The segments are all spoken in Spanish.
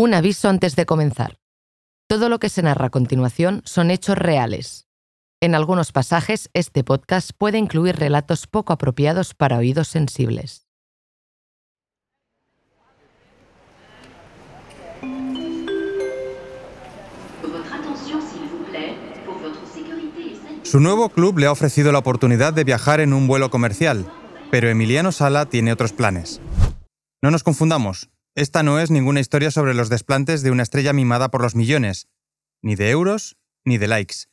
Un aviso antes de comenzar. Todo lo que se narra a continuación son hechos reales. En algunos pasajes, este podcast puede incluir relatos poco apropiados para oídos sensibles. Su nuevo club le ha ofrecido la oportunidad de viajar en un vuelo comercial, pero Emiliano Sala tiene otros planes. No nos confundamos, esta no es ninguna historia sobre los desplantes de una estrella mimada por los millones, ni de euros, ni de likes.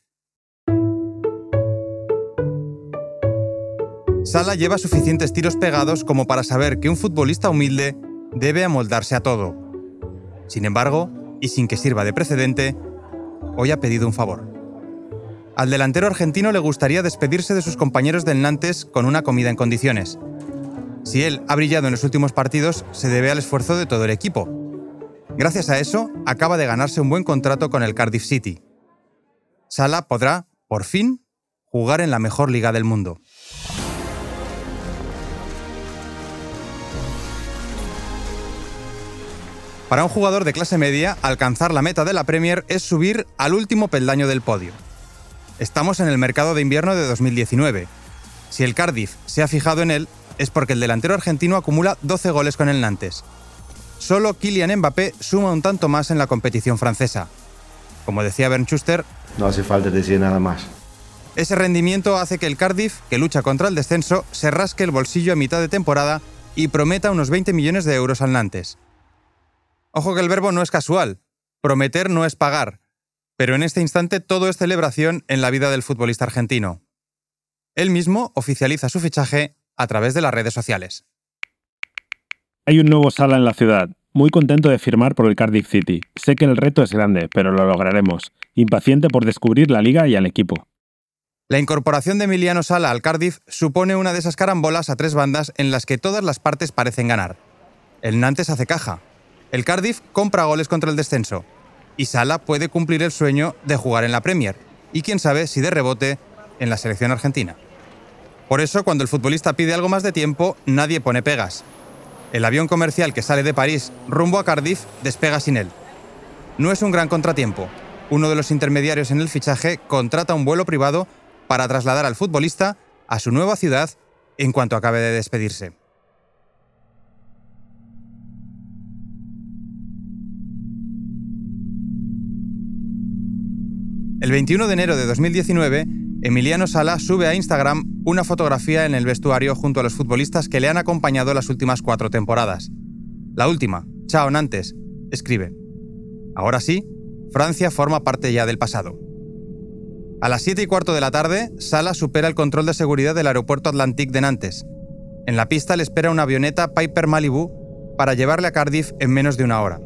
Sala lleva suficientes tiros pegados como para saber que un futbolista humilde debe amoldarse a todo. Sin embargo, y sin que sirva de precedente, hoy ha pedido un favor. Al delantero argentino le gustaría despedirse de sus compañeros del Nantes con una comida en condiciones. Si él ha brillado en los últimos partidos, se debe al esfuerzo de todo el equipo. Gracias a eso, acaba de ganarse un buen contrato con el Cardiff City. Sala podrá, por fin, jugar en la mejor liga del mundo. Para un jugador de clase media, alcanzar la meta de la Premier es subir al último peldaño del podio. Estamos en el mercado de invierno de 2019. Si el Cardiff se ha fijado en él, es porque el delantero argentino acumula 12 goles con el Nantes. Solo Kylian Mbappé suma un tanto más en la competición francesa. Como decía Bernd Schuster, no hace falta decir nada más. Ese rendimiento hace que el Cardiff, que lucha contra el descenso, se rasque el bolsillo a mitad de temporada y prometa unos 20 millones de euros al Nantes. Ojo que el verbo no es casual. Prometer no es pagar. Pero en este instante todo es celebración en la vida del futbolista argentino. Él mismo oficializa su fichaje a través de las redes sociales. Hay un nuevo sala en la ciudad. Muy contento de firmar por el Cardiff City. Sé que el reto es grande, pero lo lograremos. Impaciente por descubrir la liga y al equipo. La incorporación de Emiliano Sala al Cardiff supone una de esas carambolas a tres bandas en las que todas las partes parecen ganar. El Nantes hace caja. El Cardiff compra goles contra el descenso. Y Sala puede cumplir el sueño de jugar en la Premier. Y quién sabe si de rebote en la selección argentina. Por eso, cuando el futbolista pide algo más de tiempo, nadie pone pegas. El avión comercial que sale de París rumbo a Cardiff despega sin él. No es un gran contratiempo. Uno de los intermediarios en el fichaje contrata un vuelo privado para trasladar al futbolista a su nueva ciudad en cuanto acabe de despedirse. El 21 de enero de 2019, Emiliano Sala sube a Instagram una fotografía en el vestuario junto a los futbolistas que le han acompañado las últimas cuatro temporadas. La última, Chao Nantes, escribe. Ahora sí, Francia forma parte ya del pasado. A las 7 y cuarto de la tarde, Sala supera el control de seguridad del aeropuerto Atlantique de Nantes. En la pista le espera una avioneta Piper Malibu para llevarle a Cardiff en menos de una hora.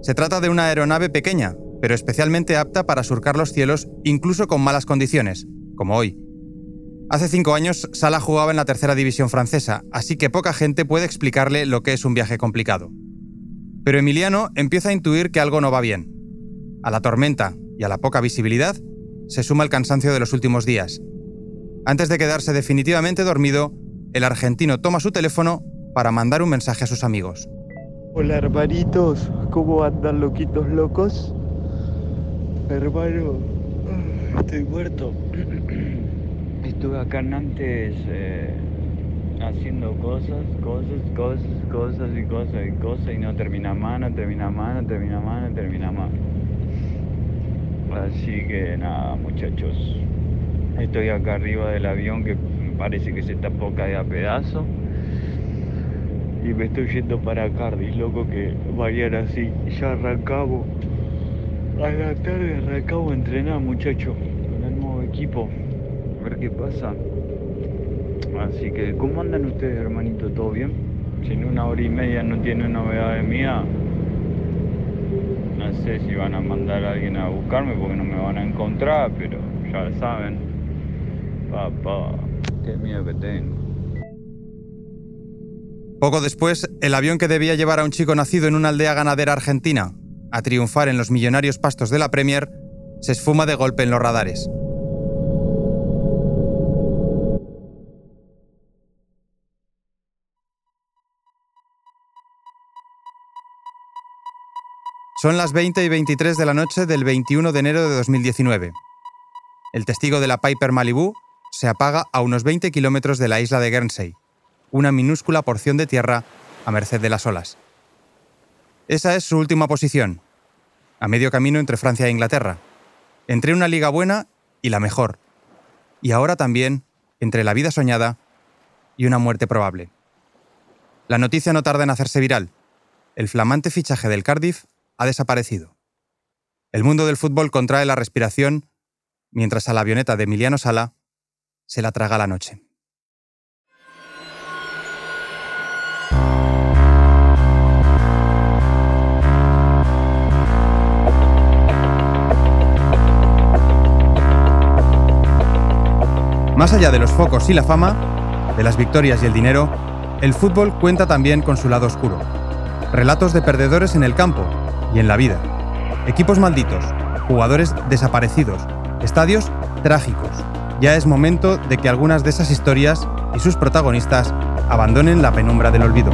Se trata de una aeronave pequeña, pero especialmente apta para surcar los cielos incluso con malas condiciones, como hoy. Hace cinco años, Sala jugaba en la tercera división francesa, así que poca gente puede explicarle lo que es un viaje complicado. Pero Emiliano empieza a intuir que algo no va bien. A la tormenta y a la poca visibilidad se suma el cansancio de los últimos días. Antes de quedarse definitivamente dormido, el argentino toma su teléfono para mandar un mensaje a sus amigos. Hola hermanitos, ¿cómo andan loquitos locos? Hermano, estoy muerto. Estuve acá antes eh, haciendo cosas, cosas, cosas, cosas y cosas y cosas y no termina más, no termina más, no termina más, no termina más. Así que nada, muchachos. Estoy acá arriba del avión que parece que se está poca de a pedazo. Y me estoy yendo para Cardiff, loco, que mañana así ya arrancamos. A la tarde a entrenar, muchachos, con el nuevo equipo. A ver qué pasa. Así que, ¿cómo andan ustedes, hermanito? ¿Todo bien? Si en una hora y media no tiene novedades mía, no sé si van a mandar a alguien a buscarme porque no me van a encontrar, pero ya saben. Papá, qué miedo que tengo. Poco después, el avión que debía llevar a un chico nacido en una aldea ganadera argentina a triunfar en los millonarios pastos de la Premier, se esfuma de golpe en los radares. Son las 20 y 23 de la noche del 21 de enero de 2019. El testigo de la Piper Malibu se apaga a unos 20 kilómetros de la isla de Guernsey, una minúscula porción de tierra a merced de las olas. Esa es su última posición, a medio camino entre Francia e Inglaterra, entre una liga buena y la mejor, y ahora también entre la vida soñada y una muerte probable. La noticia no tarda en hacerse viral. El flamante fichaje del Cardiff ha desaparecido. El mundo del fútbol contrae la respiración mientras a la avioneta de Emiliano Sala se la traga la noche. Más allá de los focos y la fama, de las victorias y el dinero, el fútbol cuenta también con su lado oscuro. Relatos de perdedores en el campo y en la vida. Equipos malditos, jugadores desaparecidos, estadios trágicos. Ya es momento de que algunas de esas historias y sus protagonistas abandonen la penumbra del olvido.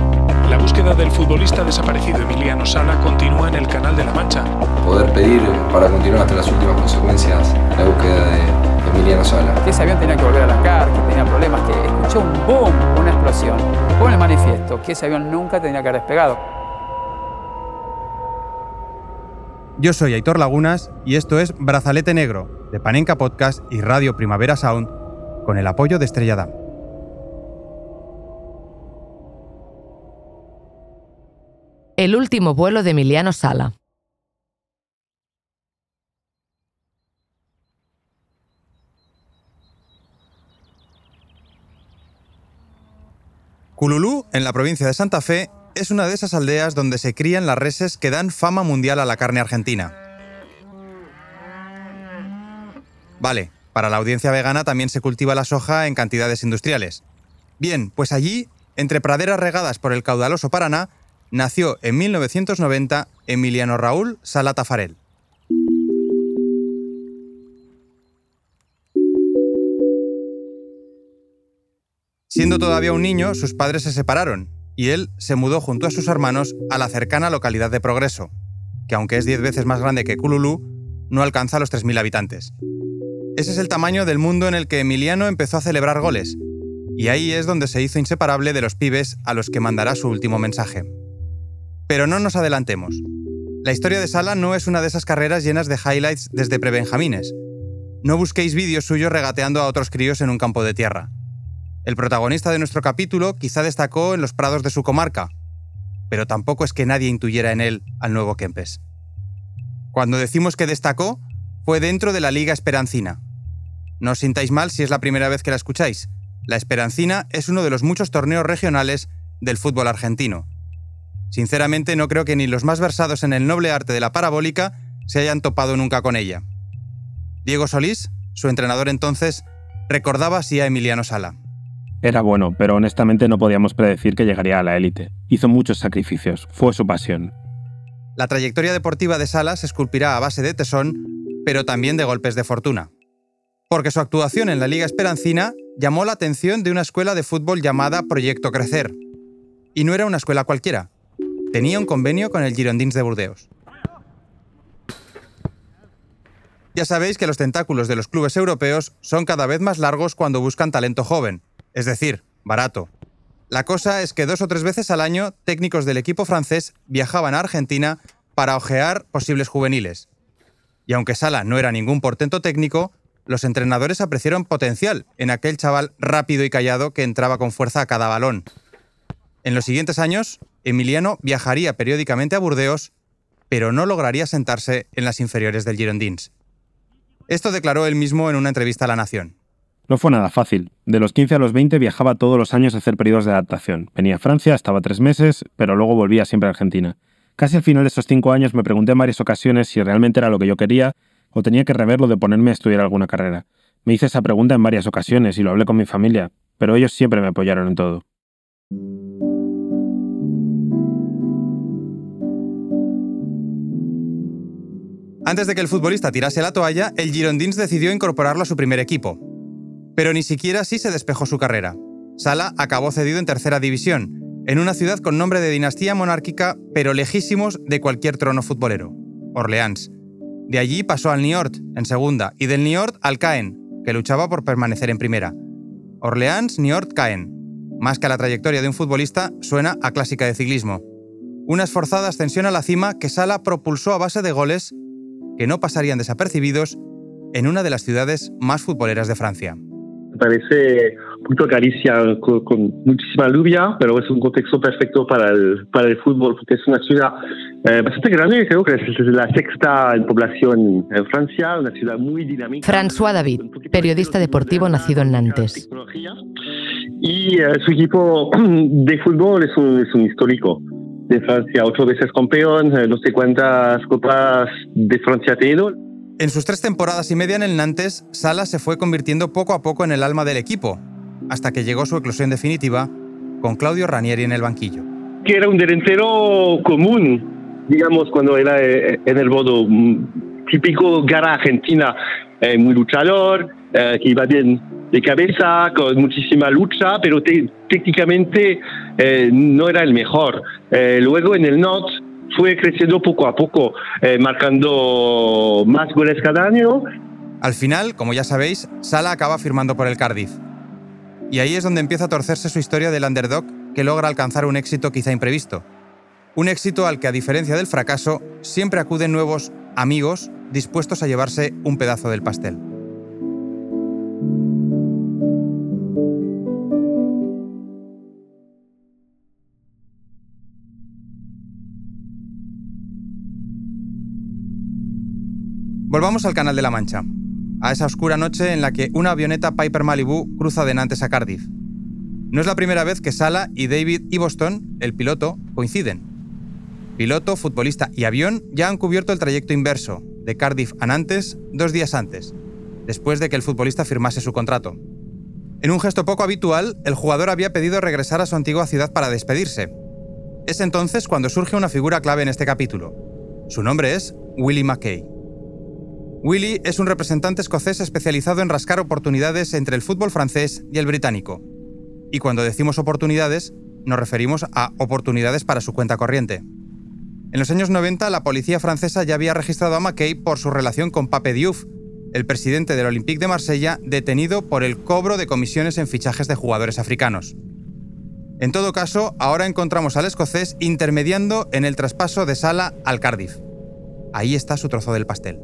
La búsqueda del futbolista desaparecido Emiliano Sala continúa en el Canal de la Mancha. Poder pedir para continuar hasta las últimas consecuencias la búsqueda Que ese avión tenía que volver a la que tenía problemas, que escuchó un boom, una explosión. Con el manifiesto que ese avión nunca tenía que haber despegado. Yo soy Aitor Lagunas y esto es Brazalete Negro, de Panenka Podcast y Radio Primavera Sound, con el apoyo de Estrella Damm. El último vuelo de Emiliano Sala. Cululú, en la provincia de Santa Fe, es una de esas aldeas donde se crían las reses que dan fama mundial a la carne argentina. Vale, para la audiencia vegana también se cultiva la soja en cantidades industriales. Bien, pues allí, entre praderas regadas por el caudaloso Paraná, nació en 1990 Emiliano Raúl Salatafarel. Siendo todavía un niño, sus padres se separaron y él se mudó junto a sus hermanos a la cercana localidad de Progreso, que aunque es 10 veces más grande que Cululú, no alcanza los 3.000 habitantes. Ese es el tamaño del mundo en el que Emiliano empezó a celebrar goles, y ahí es donde se hizo inseparable de los pibes a los que mandará su último mensaje. Pero no nos adelantemos. La historia de Sala no es una de esas carreras llenas de highlights desde prebenjamines. No busquéis vídeos suyos regateando a otros críos en un campo de tierra. El protagonista de nuestro capítulo quizá destacó en los prados de su comarca, pero tampoco es que nadie intuyera en él al nuevo Kempes. Cuando decimos que destacó, fue dentro de la Liga Esperancina. No os sintáis mal si es la primera vez que la escucháis. La Esperancina es uno de los muchos torneos regionales del fútbol argentino. Sinceramente no creo que ni los más versados en el noble arte de la parabólica se hayan topado nunca con ella. Diego Solís, su entrenador entonces, recordaba así a Emiliano Sala. Era bueno, pero honestamente no podíamos predecir que llegaría a la élite. Hizo muchos sacrificios, fue su pasión. La trayectoria deportiva de Salas esculpirá a base de tesón, pero también de golpes de fortuna. Porque su actuación en la Liga Esperancina llamó la atención de una escuela de fútbol llamada Proyecto Crecer. Y no era una escuela cualquiera. Tenía un convenio con el Girondins de Burdeos. Ya sabéis que los tentáculos de los clubes europeos son cada vez más largos cuando buscan talento joven, es decir, barato. La cosa es que dos o tres veces al año técnicos del equipo francés viajaban a Argentina para ojear posibles juveniles. Y aunque Sala no era ningún portento técnico, los entrenadores apreciaron potencial en aquel chaval rápido y callado que entraba con fuerza a cada balón. En los siguientes años, Emiliano viajaría periódicamente a Burdeos, pero no lograría sentarse en las inferiores del Girondins. Esto declaró él mismo en una entrevista a La Nación. No fue nada fácil. De los 15 a los 20 viajaba todos los años a hacer periodos de adaptación. Venía a Francia, estaba tres meses, pero luego volvía siempre a Argentina. Casi al final de esos cinco años me pregunté en varias ocasiones si realmente era lo que yo quería o tenía que reverlo de ponerme a estudiar alguna carrera. Me hice esa pregunta en varias ocasiones y lo hablé con mi familia, pero ellos siempre me apoyaron en todo. Antes de que el futbolista tirase la toalla, el Girondins decidió incorporarlo a su primer equipo, pero ni siquiera así se despejó su carrera. Sala acabó cedido en tercera división, en una ciudad con nombre de dinastía monárquica, pero lejísimos de cualquier trono futbolero. Orleans. De allí pasó al Niort, en segunda, y del Niort al Caen, que luchaba por permanecer en primera. Orleans, Niort, Caen. Más que a la trayectoria de un futbolista, suena a clásica de ciclismo. Una esforzada ascensión a la cima que Sala propulsó a base de goles que no pasarían desapercibidos en una de las ciudades más futboleras de Francia. Parece un punto Galicia con, muchísima lluvia, pero es un contexto perfecto para el, para el fútbol, porque es una ciudad eh, bastante grande, creo que es la sexta en población en Francia, una ciudad muy dinámica. François David, periodista deportivo nacido en Nantes. Y eh, su equipo de fútbol es un, es un histórico de Francia, ocho veces campeón, eh, no sé cuántas copas de Francia tiene. En sus tres temporadas y media en el Nantes, Sala se fue convirtiendo poco a poco en el alma del equipo, hasta que llegó su eclosión definitiva con Claudio Ranieri en el banquillo. Que era un delantero común, digamos, cuando era eh, en el bodo, típico gara argentina, eh, muy luchador, que iba bien de cabeza, con muchísima lucha, pero técnicamente eh, no era el mejor. Eh, luego en el Not fue creciendo poco a poco, eh, marcando más goles cada año. Al final, como ya sabéis, Sala acaba firmando por el Cardiff. Y ahí es donde empieza a torcerse su historia del underdog que logra alcanzar un éxito quizá imprevisto. Un éxito al que, a diferencia del fracaso, siempre acuden nuevos amigos dispuestos a llevarse un pedazo del pastel. Volvamos al Canal de la Mancha, a esa oscura noche en la que una avioneta Piper Malibu cruza de Nantes a Cardiff. No es la primera vez que Sala y David Boston, el piloto, coinciden. Piloto, futbolista y avión ya han cubierto el trayecto inverso, de Cardiff a Nantes, dos días antes, después de que el futbolista firmase su contrato. En un gesto poco habitual, el jugador había pedido regresar a su antigua ciudad para despedirse. Es entonces cuando surge una figura clave en este capítulo. Su nombre es Willie McKay. Willy es un representante escocés especializado en rascar oportunidades entre el fútbol francés y el británico. Y cuando decimos oportunidades, nos referimos a oportunidades para su cuenta corriente. En los años 90, la policía francesa ya había registrado a McKay por su relación con Pape Diouf, el presidente del Olympique de Marsella, detenido por el cobro de comisiones en fichajes de jugadores africanos. En todo caso, ahora encontramos al escocés intermediando en el traspaso de Sala al Cardiff. Ahí está su trozo del pastel.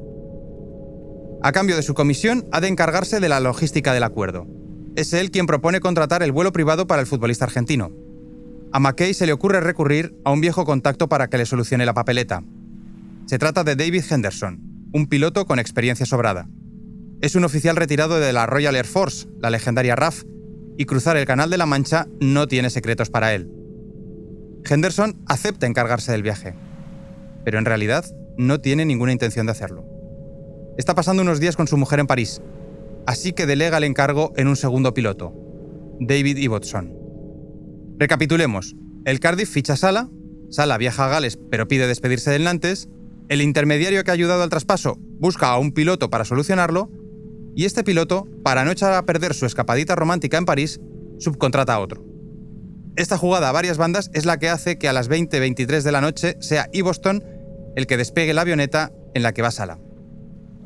A cambio de su comisión, ha de encargarse de la logística del acuerdo. Es él quien propone contratar el vuelo privado para el futbolista argentino. A McKay se le ocurre recurrir a un viejo contacto para que le solucione la papeleta. Se trata de David Henderson, un piloto con experiencia sobrada. Es un oficial retirado de la Royal Air Force, la legendaria RAF, y cruzar el Canal de la Mancha no tiene secretos para él. Henderson acepta encargarse del viaje, pero en realidad no tiene ninguna intención de hacerlo. Está pasando unos días con su mujer en París, así que delega el encargo en un segundo piloto, David Ibbotson. Recapitulemos. El Cardiff ficha a Sala, Sala viaja a Gales pero pide despedirse del Nantes, el intermediario que ha ayudado al traspaso busca a un piloto para solucionarlo, y este piloto, para no echar a perder su escapadita romántica en París, subcontrata a otro. Esta jugada a varias bandas es la que hace que a las 20-23 de la noche sea Iboston el que despegue la avioneta en la que va Sala.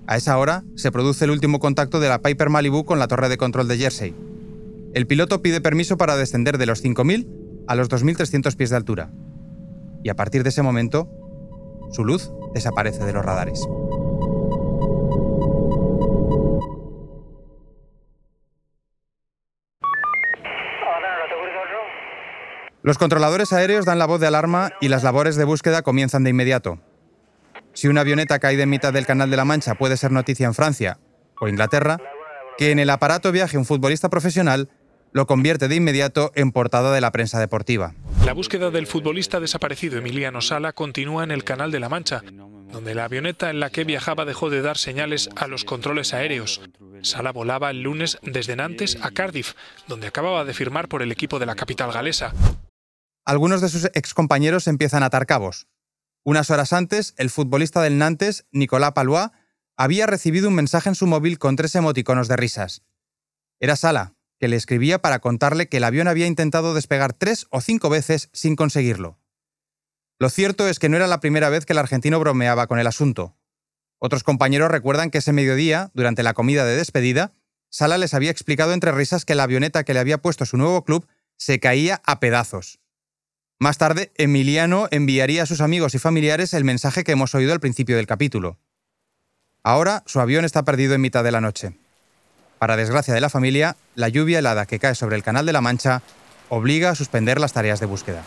A esa hora se produce el último contacto de la Piper Malibu con la torre de control de Jersey. El piloto pide permiso para descender de los 5.000 a los 2.300 pies de altura. Y a partir de ese momento, su luz desaparece de los radares. Los controladores aéreos dan la voz de alarma y las labores de búsqueda comienzan de inmediato. Si una avioneta caída en mitad del Canal de la Mancha puede ser noticia en Francia o Inglaterra, que en el aparato viaje un futbolista profesional lo convierte de inmediato en portada de la prensa deportiva. La búsqueda del futbolista desaparecido Emiliano Sala continúa en el Canal de la Mancha, donde la avioneta en la que viajaba dejó de dar señales a los controles aéreos. Sala volaba el lunes desde Nantes a Cardiff, donde acababa de firmar por el equipo de la capital galesa. Algunos de sus excompañeros empiezan a atar cabos. Unas horas antes, el futbolista del Nantes, Nicolas Palois, había recibido un mensaje en su móvil con tres emoticonos de risas. Era Sala, que le escribía para contarle que el avión había intentado despegar tres o cinco veces sin conseguirlo. Lo cierto es que no era la primera vez que el argentino bromeaba con el asunto. Otros compañeros recuerdan que ese mediodía, durante la comida de despedida, Sala les había explicado entre risas que la avioneta que le había puesto su nuevo club se caía a pedazos. Más tarde, Emiliano enviaría a sus amigos y familiares el mensaje que hemos oído al principio del capítulo. Ahora su avión está perdido en mitad de la noche. Para desgracia de la familia, la lluvia helada que cae sobre el Canal de la Mancha obliga a suspender las tareas de búsqueda.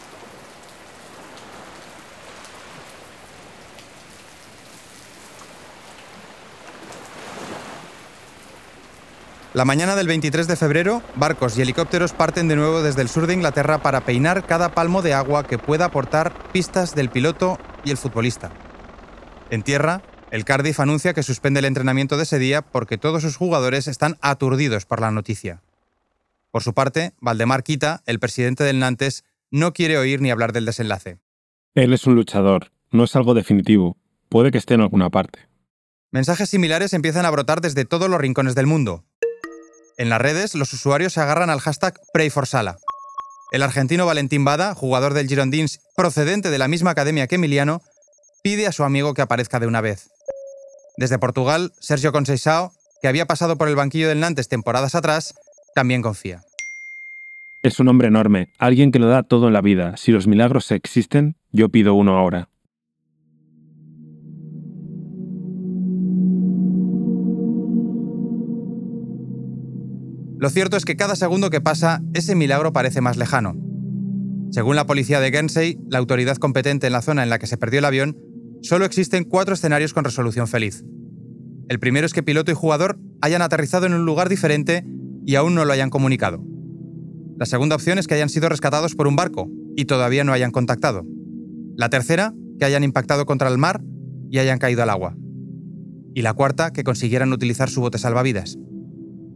La mañana del 23 de febrero, barcos y helicópteros parten de nuevo desde el sur de Inglaterra para peinar cada palmo de agua que pueda aportar pistas del piloto y el futbolista. En tierra, el Cardiff anuncia que suspende el entrenamiento de ese día porque todos sus jugadores están aturdidos por la noticia. Por su parte, Valdemar Quita, el presidente del Nantes, no quiere oír ni hablar del desenlace. Él es un luchador, no es algo definitivo. Puede que esté en alguna parte. Mensajes similares empiezan a brotar desde todos los rincones del mundo. En las redes, los usuarios se agarran al hashtag PrayForSala. El argentino Valentín Bada, jugador del Girondins procedente de la misma academia que Emiliano, pide a su amigo que aparezca de una vez. Desde Portugal, Sergio Conceição, que había pasado por el banquillo del Nantes temporadas atrás, también confía. Es un hombre enorme, alguien que lo da todo en la vida. Si los milagros existen, yo pido uno ahora. Lo cierto es que cada segundo que pasa, ese milagro parece más lejano. Según la policía de Guernsey, la autoridad competente en la zona en la que se perdió el avión, solo existen cuatro escenarios con resolución feliz. El primero es que piloto y jugador hayan aterrizado en un lugar diferente y aún no lo hayan comunicado. La segunda opción es que hayan sido rescatados por un barco y todavía no hayan contactado. La tercera, que hayan impactado contra el mar y hayan caído al agua. Y la cuarta, que consiguieran utilizar su bote salvavidas.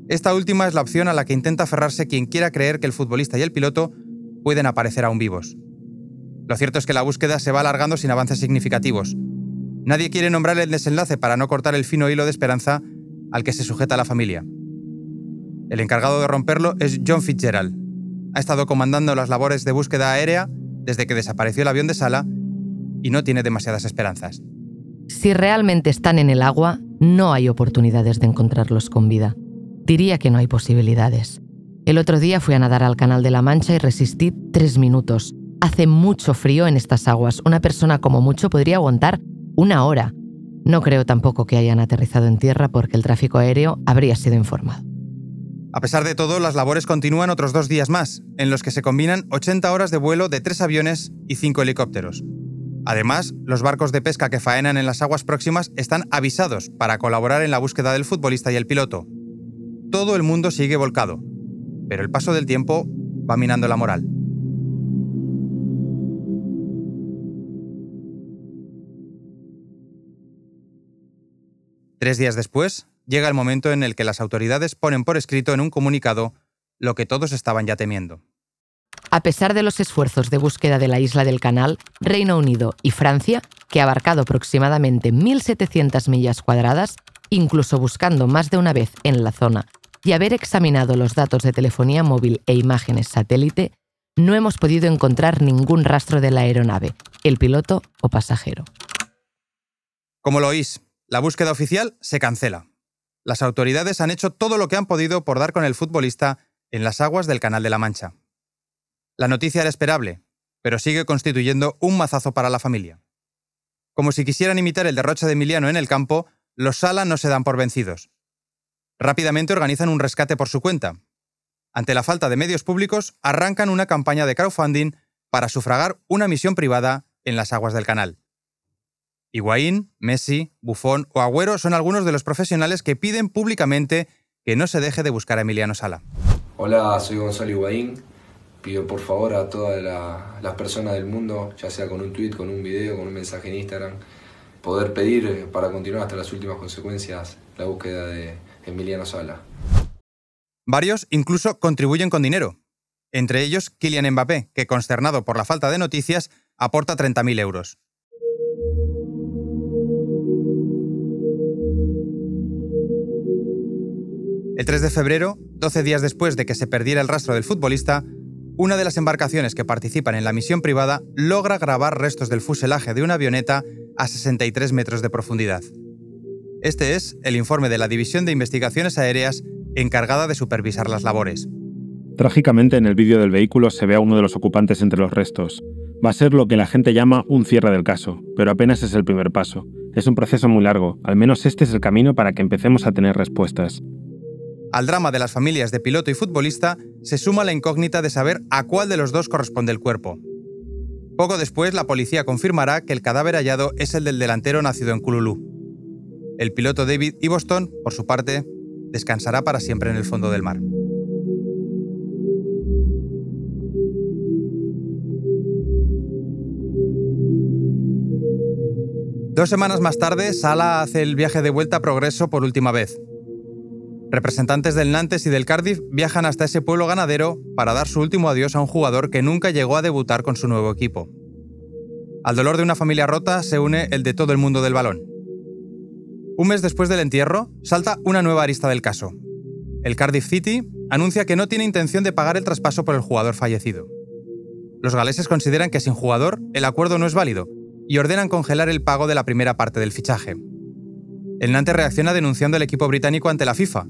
Esta última es la opción a la que intenta aferrarse quien quiera creer que el futbolista y el piloto pueden aparecer aún vivos. Lo cierto es que la búsqueda se va alargando sin avances significativos. Nadie quiere nombrar el desenlace para no cortar el fino hilo de esperanza al que se sujeta la familia. El encargado de romperlo es John Fitzgerald. Ha estado comandando las labores de búsqueda aérea desde que desapareció el avión de Sala y no tiene demasiadas esperanzas. Si realmente están en el agua, no hay oportunidades de encontrarlos con vida diría que no hay posibilidades. El otro día fui a nadar al Canal de la Mancha y resistí tres minutos. Hace mucho frío en estas aguas. Una persona como mucho podría aguantar una hora. No creo tampoco que hayan aterrizado en tierra porque el tráfico aéreo habría sido informado. A pesar de todo, las labores continúan otros dos días más, en los que se combinan 80 horas de vuelo de tres aviones y cinco helicópteros. Además, los barcos de pesca que faenan en las aguas próximas están avisados para colaborar en la búsqueda del futbolista y el piloto, todo el mundo sigue volcado, pero el paso del tiempo va minando la moral. Tres días después, llega el momento en el que las autoridades ponen por escrito en un comunicado lo que todos estaban ya temiendo. A pesar de los esfuerzos de búsqueda de la isla del Canal, Reino Unido y Francia, que ha abarcado aproximadamente 1.700 millas cuadradas, incluso buscando más de una vez en la zona y haber examinado los datos de telefonía móvil e imágenes satélite, no hemos podido encontrar ningún rastro de la aeronave, el piloto o pasajero. Como lo oís, la búsqueda oficial se cancela. Las autoridades han hecho todo lo que han podido por dar con el futbolista en las aguas del Canal de la Mancha. La noticia era esperable, pero sigue constituyendo un mazazo para la familia. Como si quisieran imitar el derroche de Emiliano en el campo, los Sala no se dan por vencidos rápidamente organizan un rescate por su cuenta. Ante la falta de medios públicos, arrancan una campaña de crowdfunding para sufragar una misión privada en las aguas del canal. Higuaín, Messi, Buffon o Agüero son algunos de los profesionales que piden públicamente que no se deje de buscar a Emiliano Sala. Hola, soy Gonzalo Higuaín. Pido por favor a todas las personas del mundo, ya sea con un tweet, con un video, con un mensaje en Instagram, poder pedir para continuar hasta las últimas consecuencias la búsqueda de, Emiliano Sala. Varios incluso contribuyen con dinero. Entre ellos, Kylian Mbappé, que consternado por la falta de noticias, aporta 30.000 euros. El 3 de febrero, 12 días después de que se perdiera el rastro del futbolista, una de las embarcaciones que participan en la misión privada logra grabar restos del fuselaje de una avioneta a 63 metros de profundidad. Este es el informe de la División de Investigaciones Aéreas encargada de supervisar las labores. Trágicamente, en el vídeo del vehículo se ve a uno de los ocupantes entre los restos. Va a ser lo que la gente llama un cierre del caso, pero apenas es el primer paso. Es un proceso muy largo, al menos este es el camino para que empecemos a tener respuestas. Al drama de las familias de piloto y futbolista se suma la incógnita de saber a cuál de los dos corresponde el cuerpo. Poco después, la policía confirmará que el cadáver hallado es el del delantero nacido en Kululu. El piloto David Boston, por su parte, descansará para siempre en el fondo del mar. Dos semanas más tarde, Sala hace el viaje de vuelta a Progreso por última vez. Representantes del Nantes y del Cardiff viajan hasta ese pueblo ganadero para dar su último adiós a un jugador que nunca llegó a debutar con su nuevo equipo. Al dolor de una familia rota se une el de todo el mundo del balón. Un mes después del entierro, salta una nueva arista del caso. El Cardiff City anuncia que no tiene intención de pagar el traspaso por el jugador fallecido. Los galeses consideran que sin jugador el acuerdo no es válido y ordenan congelar el pago de la primera parte del fichaje. El Nantes reacciona denunciando al equipo británico ante la FIFA,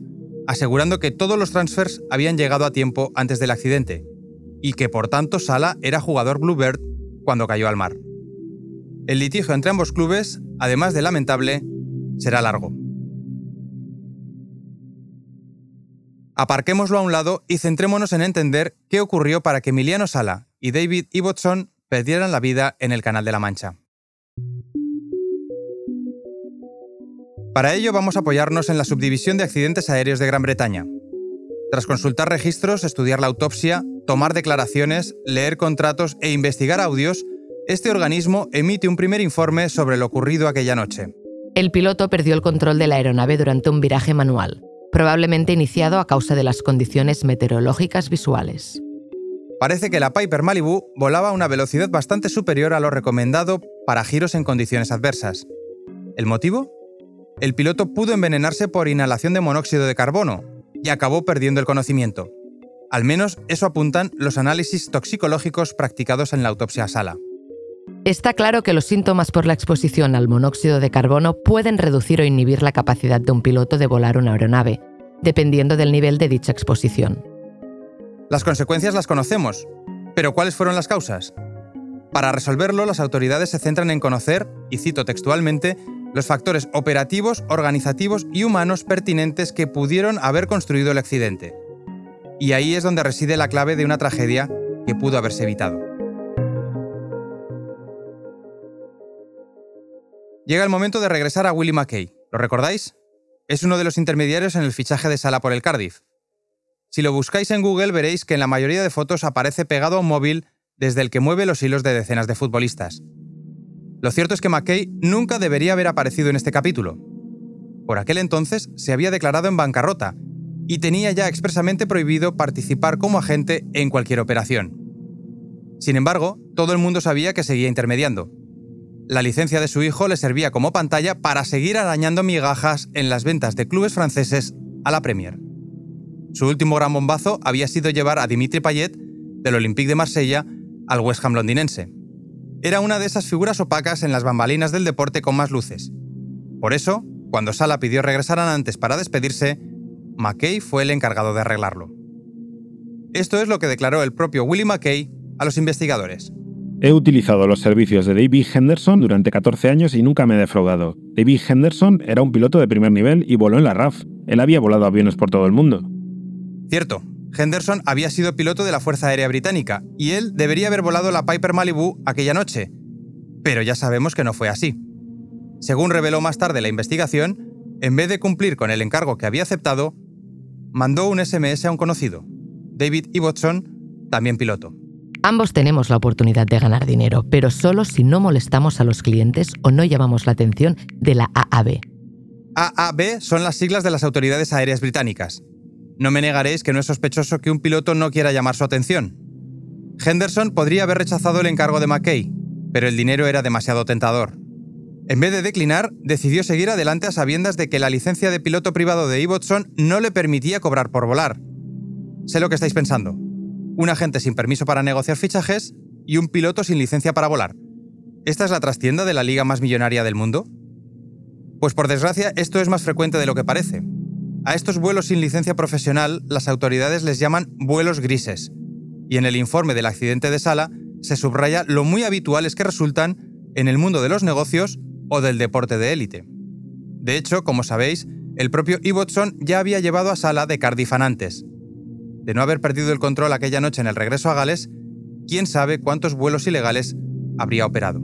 asegurando que todos los transfers habían llegado a tiempo antes del accidente y que por tanto Sala era jugador Bluebird cuando cayó al mar. El litigio entre ambos clubes, además de lamentable, será largo. Aparquémoslo a un lado y centrémonos en entender qué ocurrió para que Emiliano Sala y David Ibbotson perdieran la vida en el Canal de la Mancha. Para ello vamos a apoyarnos en la Subdivisión de Accidentes Aéreos de Gran Bretaña. Tras consultar registros, estudiar la autopsia, tomar declaraciones, leer contratos e investigar audios, este organismo emite un primer informe sobre lo ocurrido aquella noche. El piloto perdió el control de la aeronave durante un viraje manual, probablemente iniciado a causa de las condiciones meteorológicas visuales. Parece que la Piper Malibu volaba a una velocidad bastante superior a lo recomendado para giros en condiciones adversas. ¿El motivo? El piloto pudo envenenarse por inhalación de monóxido de carbono y acabó perdiendo el conocimiento. Al menos eso apuntan los análisis toxicológicos practicados en la autopsia sala. Está claro que los síntomas por la exposición al monóxido de carbono pueden reducir o inhibir la capacidad de un piloto de volar una aeronave, dependiendo del nivel de dicha exposición. Las consecuencias las conocemos, pero ¿cuáles fueron las causas? Para resolverlo, las autoridades se centran en conocer, y cito textualmente, los factores operativos, organizativos y humanos pertinentes que pudieron haber construido el accidente. Y ahí es donde reside la clave de una tragedia que pudo haberse evitado. Llega el momento de regresar a Willie McKay. ¿Lo recordáis? Es uno de los intermediarios en el fichaje de Sala por el Cardiff. Si lo buscáis en Google veréis que en la mayoría de fotos aparece pegado a un móvil desde el que mueve los hilos de decenas de futbolistas. Lo cierto es que McKay nunca debería haber aparecido en este capítulo. Por aquel entonces se había declarado en bancarrota y tenía ya expresamente prohibido participar como agente en cualquier operación. Sin embargo, todo el mundo sabía que seguía intermediando, la licencia de su hijo le servía como pantalla para seguir arañando migajas en las ventas de clubes franceses a la Premier. Su último gran bombazo había sido llevar a Dimitri Payet, del Olympique de Marsella, al West Ham londinense. Era una de esas figuras opacas en las bambalinas del deporte con más luces. Por eso, cuando Sala pidió regresar a Nantes para despedirse, McKay fue el encargado de arreglarlo. Esto es lo que declaró el propio Willie McKay a los investigadores. He utilizado los servicios de David Henderson durante 14 años y nunca me he defraudado. David Henderson era un piloto de primer nivel y voló en la RAF. Él había volado aviones por todo el mundo. Cierto, Henderson había sido piloto de la Fuerza Aérea Británica y él debería haber volado la Piper Malibu aquella noche. Pero ya sabemos que no fue así. Según reveló más tarde la investigación, en vez de cumplir con el encargo que había aceptado, mandó un SMS a un conocido, David Ibbotson, también piloto. Ambos tenemos la oportunidad de ganar dinero, pero solo si no molestamos a los clientes o no llamamos la atención de la AAB. AAB son las siglas de las autoridades aéreas británicas. No me negaréis que no es sospechoso que un piloto no quiera llamar su atención. Henderson podría haber rechazado el encargo de McKay, pero el dinero era demasiado tentador. En vez de declinar, decidió seguir adelante a sabiendas de que la licencia de piloto privado de Ibbotson no le permitía cobrar por volar. Sé lo que estáis pensando. Un agente sin permiso para negociar fichajes y un piloto sin licencia para volar. ¿Esta es la trastienda de la liga más millonaria del mundo? Pues por desgracia esto es más frecuente de lo que parece. A estos vuelos sin licencia profesional las autoridades les llaman vuelos grises, y en el informe del accidente de sala se subraya lo muy habituales que resultan en el mundo de los negocios o del deporte de élite. De hecho, como sabéis, el propio Ibbotson ya había llevado a Sala de Cardiff antes. De no haber perdido el control aquella noche en el regreso a Gales, quién sabe cuántos vuelos ilegales habría operado.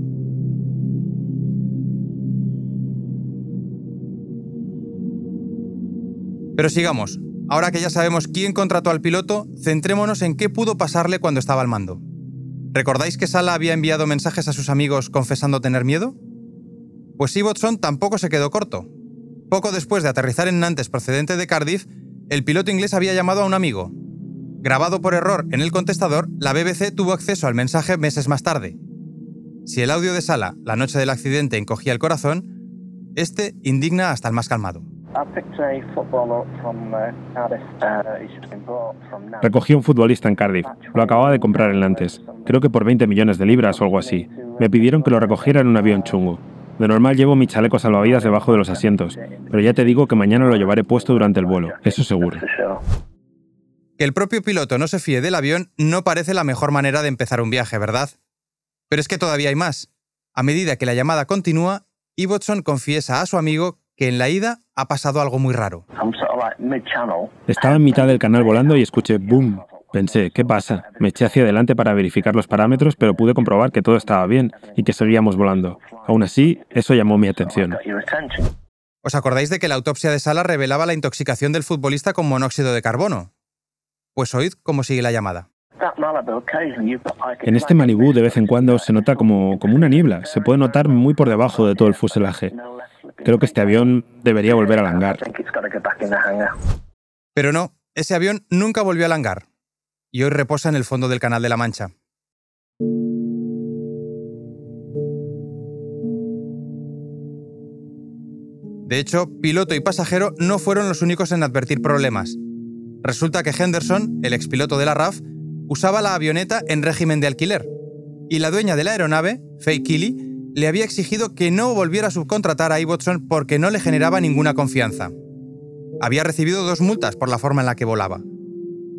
Pero sigamos. Ahora que ya sabemos quién contrató al piloto, centrémonos en qué pudo pasarle cuando estaba al mando. ¿Recordáis que Sala había enviado mensajes a sus amigos confesando tener miedo? Pues Ibbotson tampoco se quedó corto. Poco después de aterrizar en Nantes procedente de Cardiff, el piloto inglés había llamado a un amigo. Grabado por error en el contestador, la BBC tuvo acceso al mensaje meses más tarde. Si el audio de Sala, la noche del accidente, encogía el corazón, este indigna hasta el más calmado. Recogí un futbolista en Cardiff. Lo acababa de comprar en Nantes. Creo que por 20 millones de libras o algo así. Me pidieron que lo recogiera en un avión chungo. De normal llevo mi chaleco salvavidas debajo de los asientos, pero ya te digo que mañana lo llevaré puesto durante el vuelo, eso seguro. Que el propio piloto no se fíe del avión no parece la mejor manera de empezar un viaje, ¿verdad? Pero es que todavía hay más. A medida que la llamada continúa, Ibbotson confiesa a su amigo que en la ida ha pasado algo muy raro. Estaba en mitad del canal volando y escuché boom. Pensé, ¿qué pasa? Me eché hacia adelante para verificar los parámetros, pero pude comprobar que todo estaba bien y que seguíamos volando. Aún así, eso llamó mi atención. ¿Os acordáis de que la autopsia de Sala revelaba la intoxicación del futbolista con monóxido de carbono? Pues oíd cómo sigue la llamada. En este Malibu de vez en cuando se nota como, como una niebla, se puede notar muy por debajo de todo el fuselaje. Creo que este avión debería volver al hangar. Pero no, ese avión nunca volvió al hangar y hoy reposa en el fondo del Canal de la Mancha. De hecho, piloto y pasajero no fueron los únicos en advertir problemas. Resulta que Henderson, el expiloto de la RAF, usaba la avioneta en régimen de alquiler, y la dueña de la aeronave, Faye Keeley, le había exigido que no volviera a subcontratar a Ibbotson porque no le generaba ninguna confianza. Había recibido dos multas por la forma en la que volaba.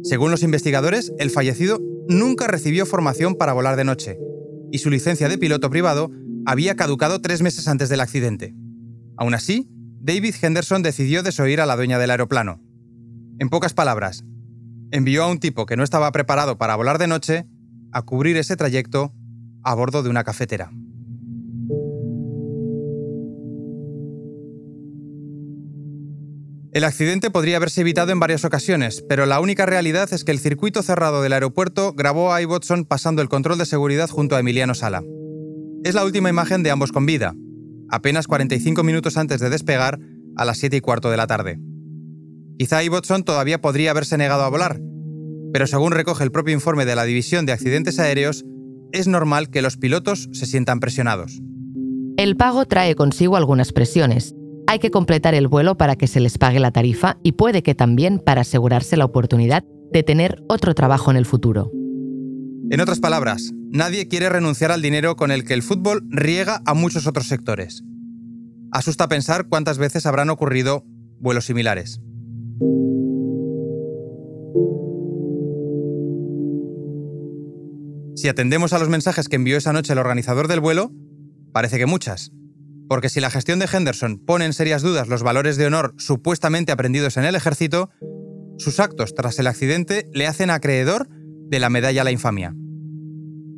Según los investigadores, el fallecido nunca recibió formación para volar de noche, y su licencia de piloto privado había caducado tres meses antes del accidente. Aún así, David Henderson decidió desoír a la dueña del aeroplano. En pocas palabras, envió a un tipo que no estaba preparado para volar de noche a cubrir ese trayecto a bordo de una cafetera. El accidente podría haberse evitado en varias ocasiones, pero la única realidad es que el circuito cerrado del aeropuerto grabó a Ibbotson pasando el control de seguridad junto a Emiliano Sala. Es la última imagen de ambos con vida, apenas 45 minutos antes de despegar a las 7 y cuarto de la tarde. Quizá Ibbotson todavía podría haberse negado a volar, pero según recoge el propio informe de la División de Accidentes Aéreos, es normal que los pilotos se sientan presionados. El pago trae consigo algunas presiones, hay que completar el vuelo para que se les pague la tarifa y puede que también para asegurarse la oportunidad de tener otro trabajo en el futuro. En otras palabras, nadie quiere renunciar al dinero con el que el fútbol riega a muchos otros sectores. Asusta pensar cuántas veces habrán ocurrido vuelos similares. Si atendemos a los mensajes que envió esa noche el organizador del vuelo, parece que muchas porque si la gestión de Henderson pone en serias dudas los valores de honor supuestamente aprendidos en el ejército, sus actos tras el accidente le hacen acreedor de la medalla a la infamia.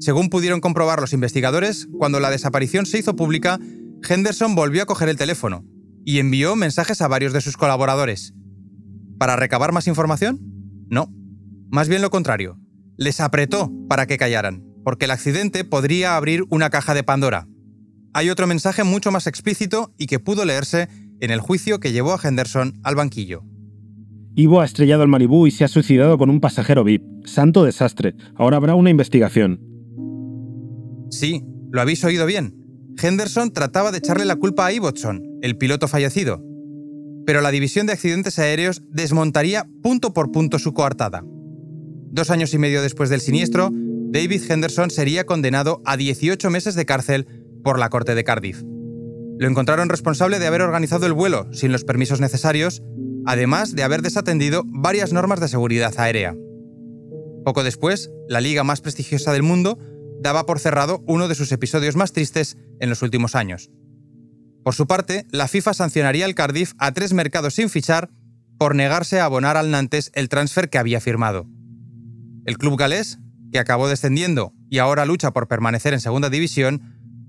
Según pudieron comprobar los investigadores, cuando la desaparición se hizo pública, Henderson volvió a coger el teléfono y envió mensajes a varios de sus colaboradores. ¿Para recabar más información? No. Más bien lo contrario. Les apretó para que callaran, porque el accidente podría abrir una caja de Pandora, hay otro mensaje mucho más explícito y que pudo leerse en el juicio que llevó a Henderson al banquillo. Ivo ha estrellado el Maribú y se ha suicidado con un pasajero VIP. Santo desastre. Ahora habrá una investigación. Sí, lo habéis oído bien. Henderson trataba de echarle la culpa a Ibbotson, el piloto fallecido. Pero la División de Accidentes Aéreos desmontaría punto por punto su coartada. Dos años y medio después del siniestro, David Henderson sería condenado a 18 meses de cárcel por la Corte de Cardiff. Lo encontraron responsable de haber organizado el vuelo sin los permisos necesarios, además de haber desatendido varias normas de seguridad aérea. Poco después, la liga más prestigiosa del mundo daba por cerrado uno de sus episodios más tristes en los últimos años. Por su parte, la FIFA sancionaría al Cardiff a tres mercados sin fichar por negarse a abonar al Nantes el transfer que había firmado. El club galés, que acabó descendiendo y ahora lucha por permanecer en segunda división,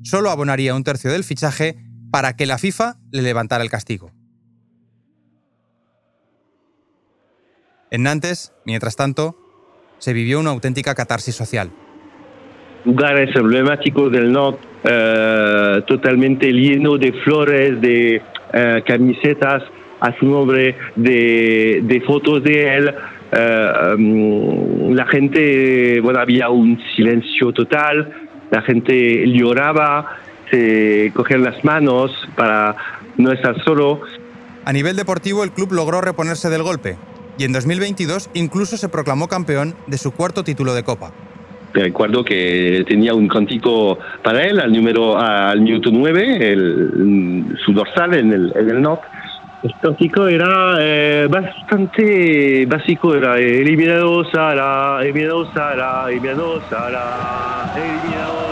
solo abonaría un tercio del fichaje para que la FIFA le levantara el castigo. En Nantes, mientras tanto, se vivió una auténtica catarsis social. Lugares emblemáticos del norte, eh, totalmente lleno de flores, de eh, camisetas a su nombre, de, fotos de él. Mm, la gente, bueno, había un silencio total, la gente lloraba, se cogían las manos para no estar solo. A nivel deportivo, el club logró reponerse del golpe y en 2022 incluso se proclamó campeón de su cuarto título de Copa. Recuerdo que tenía un cántico para él al número al minuto 9, el, su dorsal en el, en el norte. El cántico era eh, bastante básico, era eliminado Sala, eliminado Sala, eliminado Sala, eliminado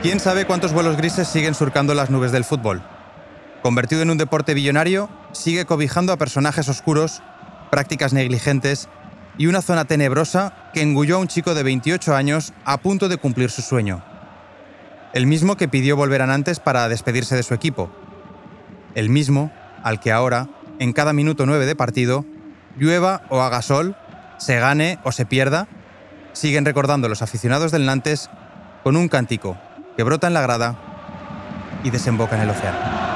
¿Quién sabe cuántos vuelos grises siguen surcando las nubes del fútbol? Convertido en un deporte billonario, sigue cobijando a personajes oscuros, prácticas negligentes y una zona tenebrosa que engulló a un chico de 28 años a punto de cumplir su sueño. El mismo que pidió volver a Nantes para despedirse de su equipo. El mismo al que ahora, en cada minuto 9 de partido, llueva o haga sol, se gane o se pierda, siguen recordando los aficionados del Nantes con un cántico que brota en la grada y desemboca en el océano.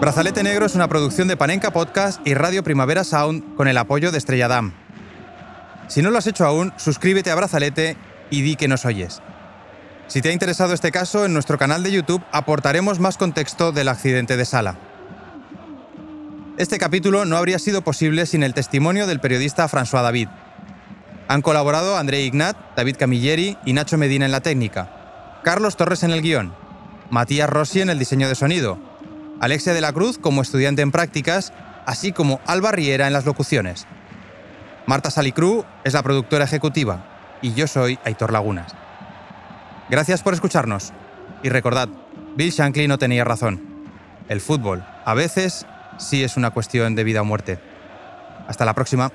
Brazalete Negro es una producción de Panenka Podcast y Radio Primavera Sound con el apoyo de Estrella Damm. Si no lo has hecho aún, suscríbete a Brazalete y di que nos oyes. Si te ha interesado este caso, en nuestro canal de YouTube aportaremos más contexto del accidente de Sala. Este capítulo no habría sido posible sin el testimonio del periodista François David. Han colaborado André Ignat, David Camilleri y Nacho Medina en la técnica, Carlos Torres en el guion, Matías Rossi en el diseño de sonido, Alexia de la Cruz como estudiante en prácticas, así como Alba Riera en las locuciones. Marta Salicru es la productora ejecutiva y yo soy Aitor Lagunas. Gracias por escucharnos y recordad, Bill Shankly no tenía razón. El fútbol, a veces, sí es una cuestión de vida o muerte. Hasta la próxima.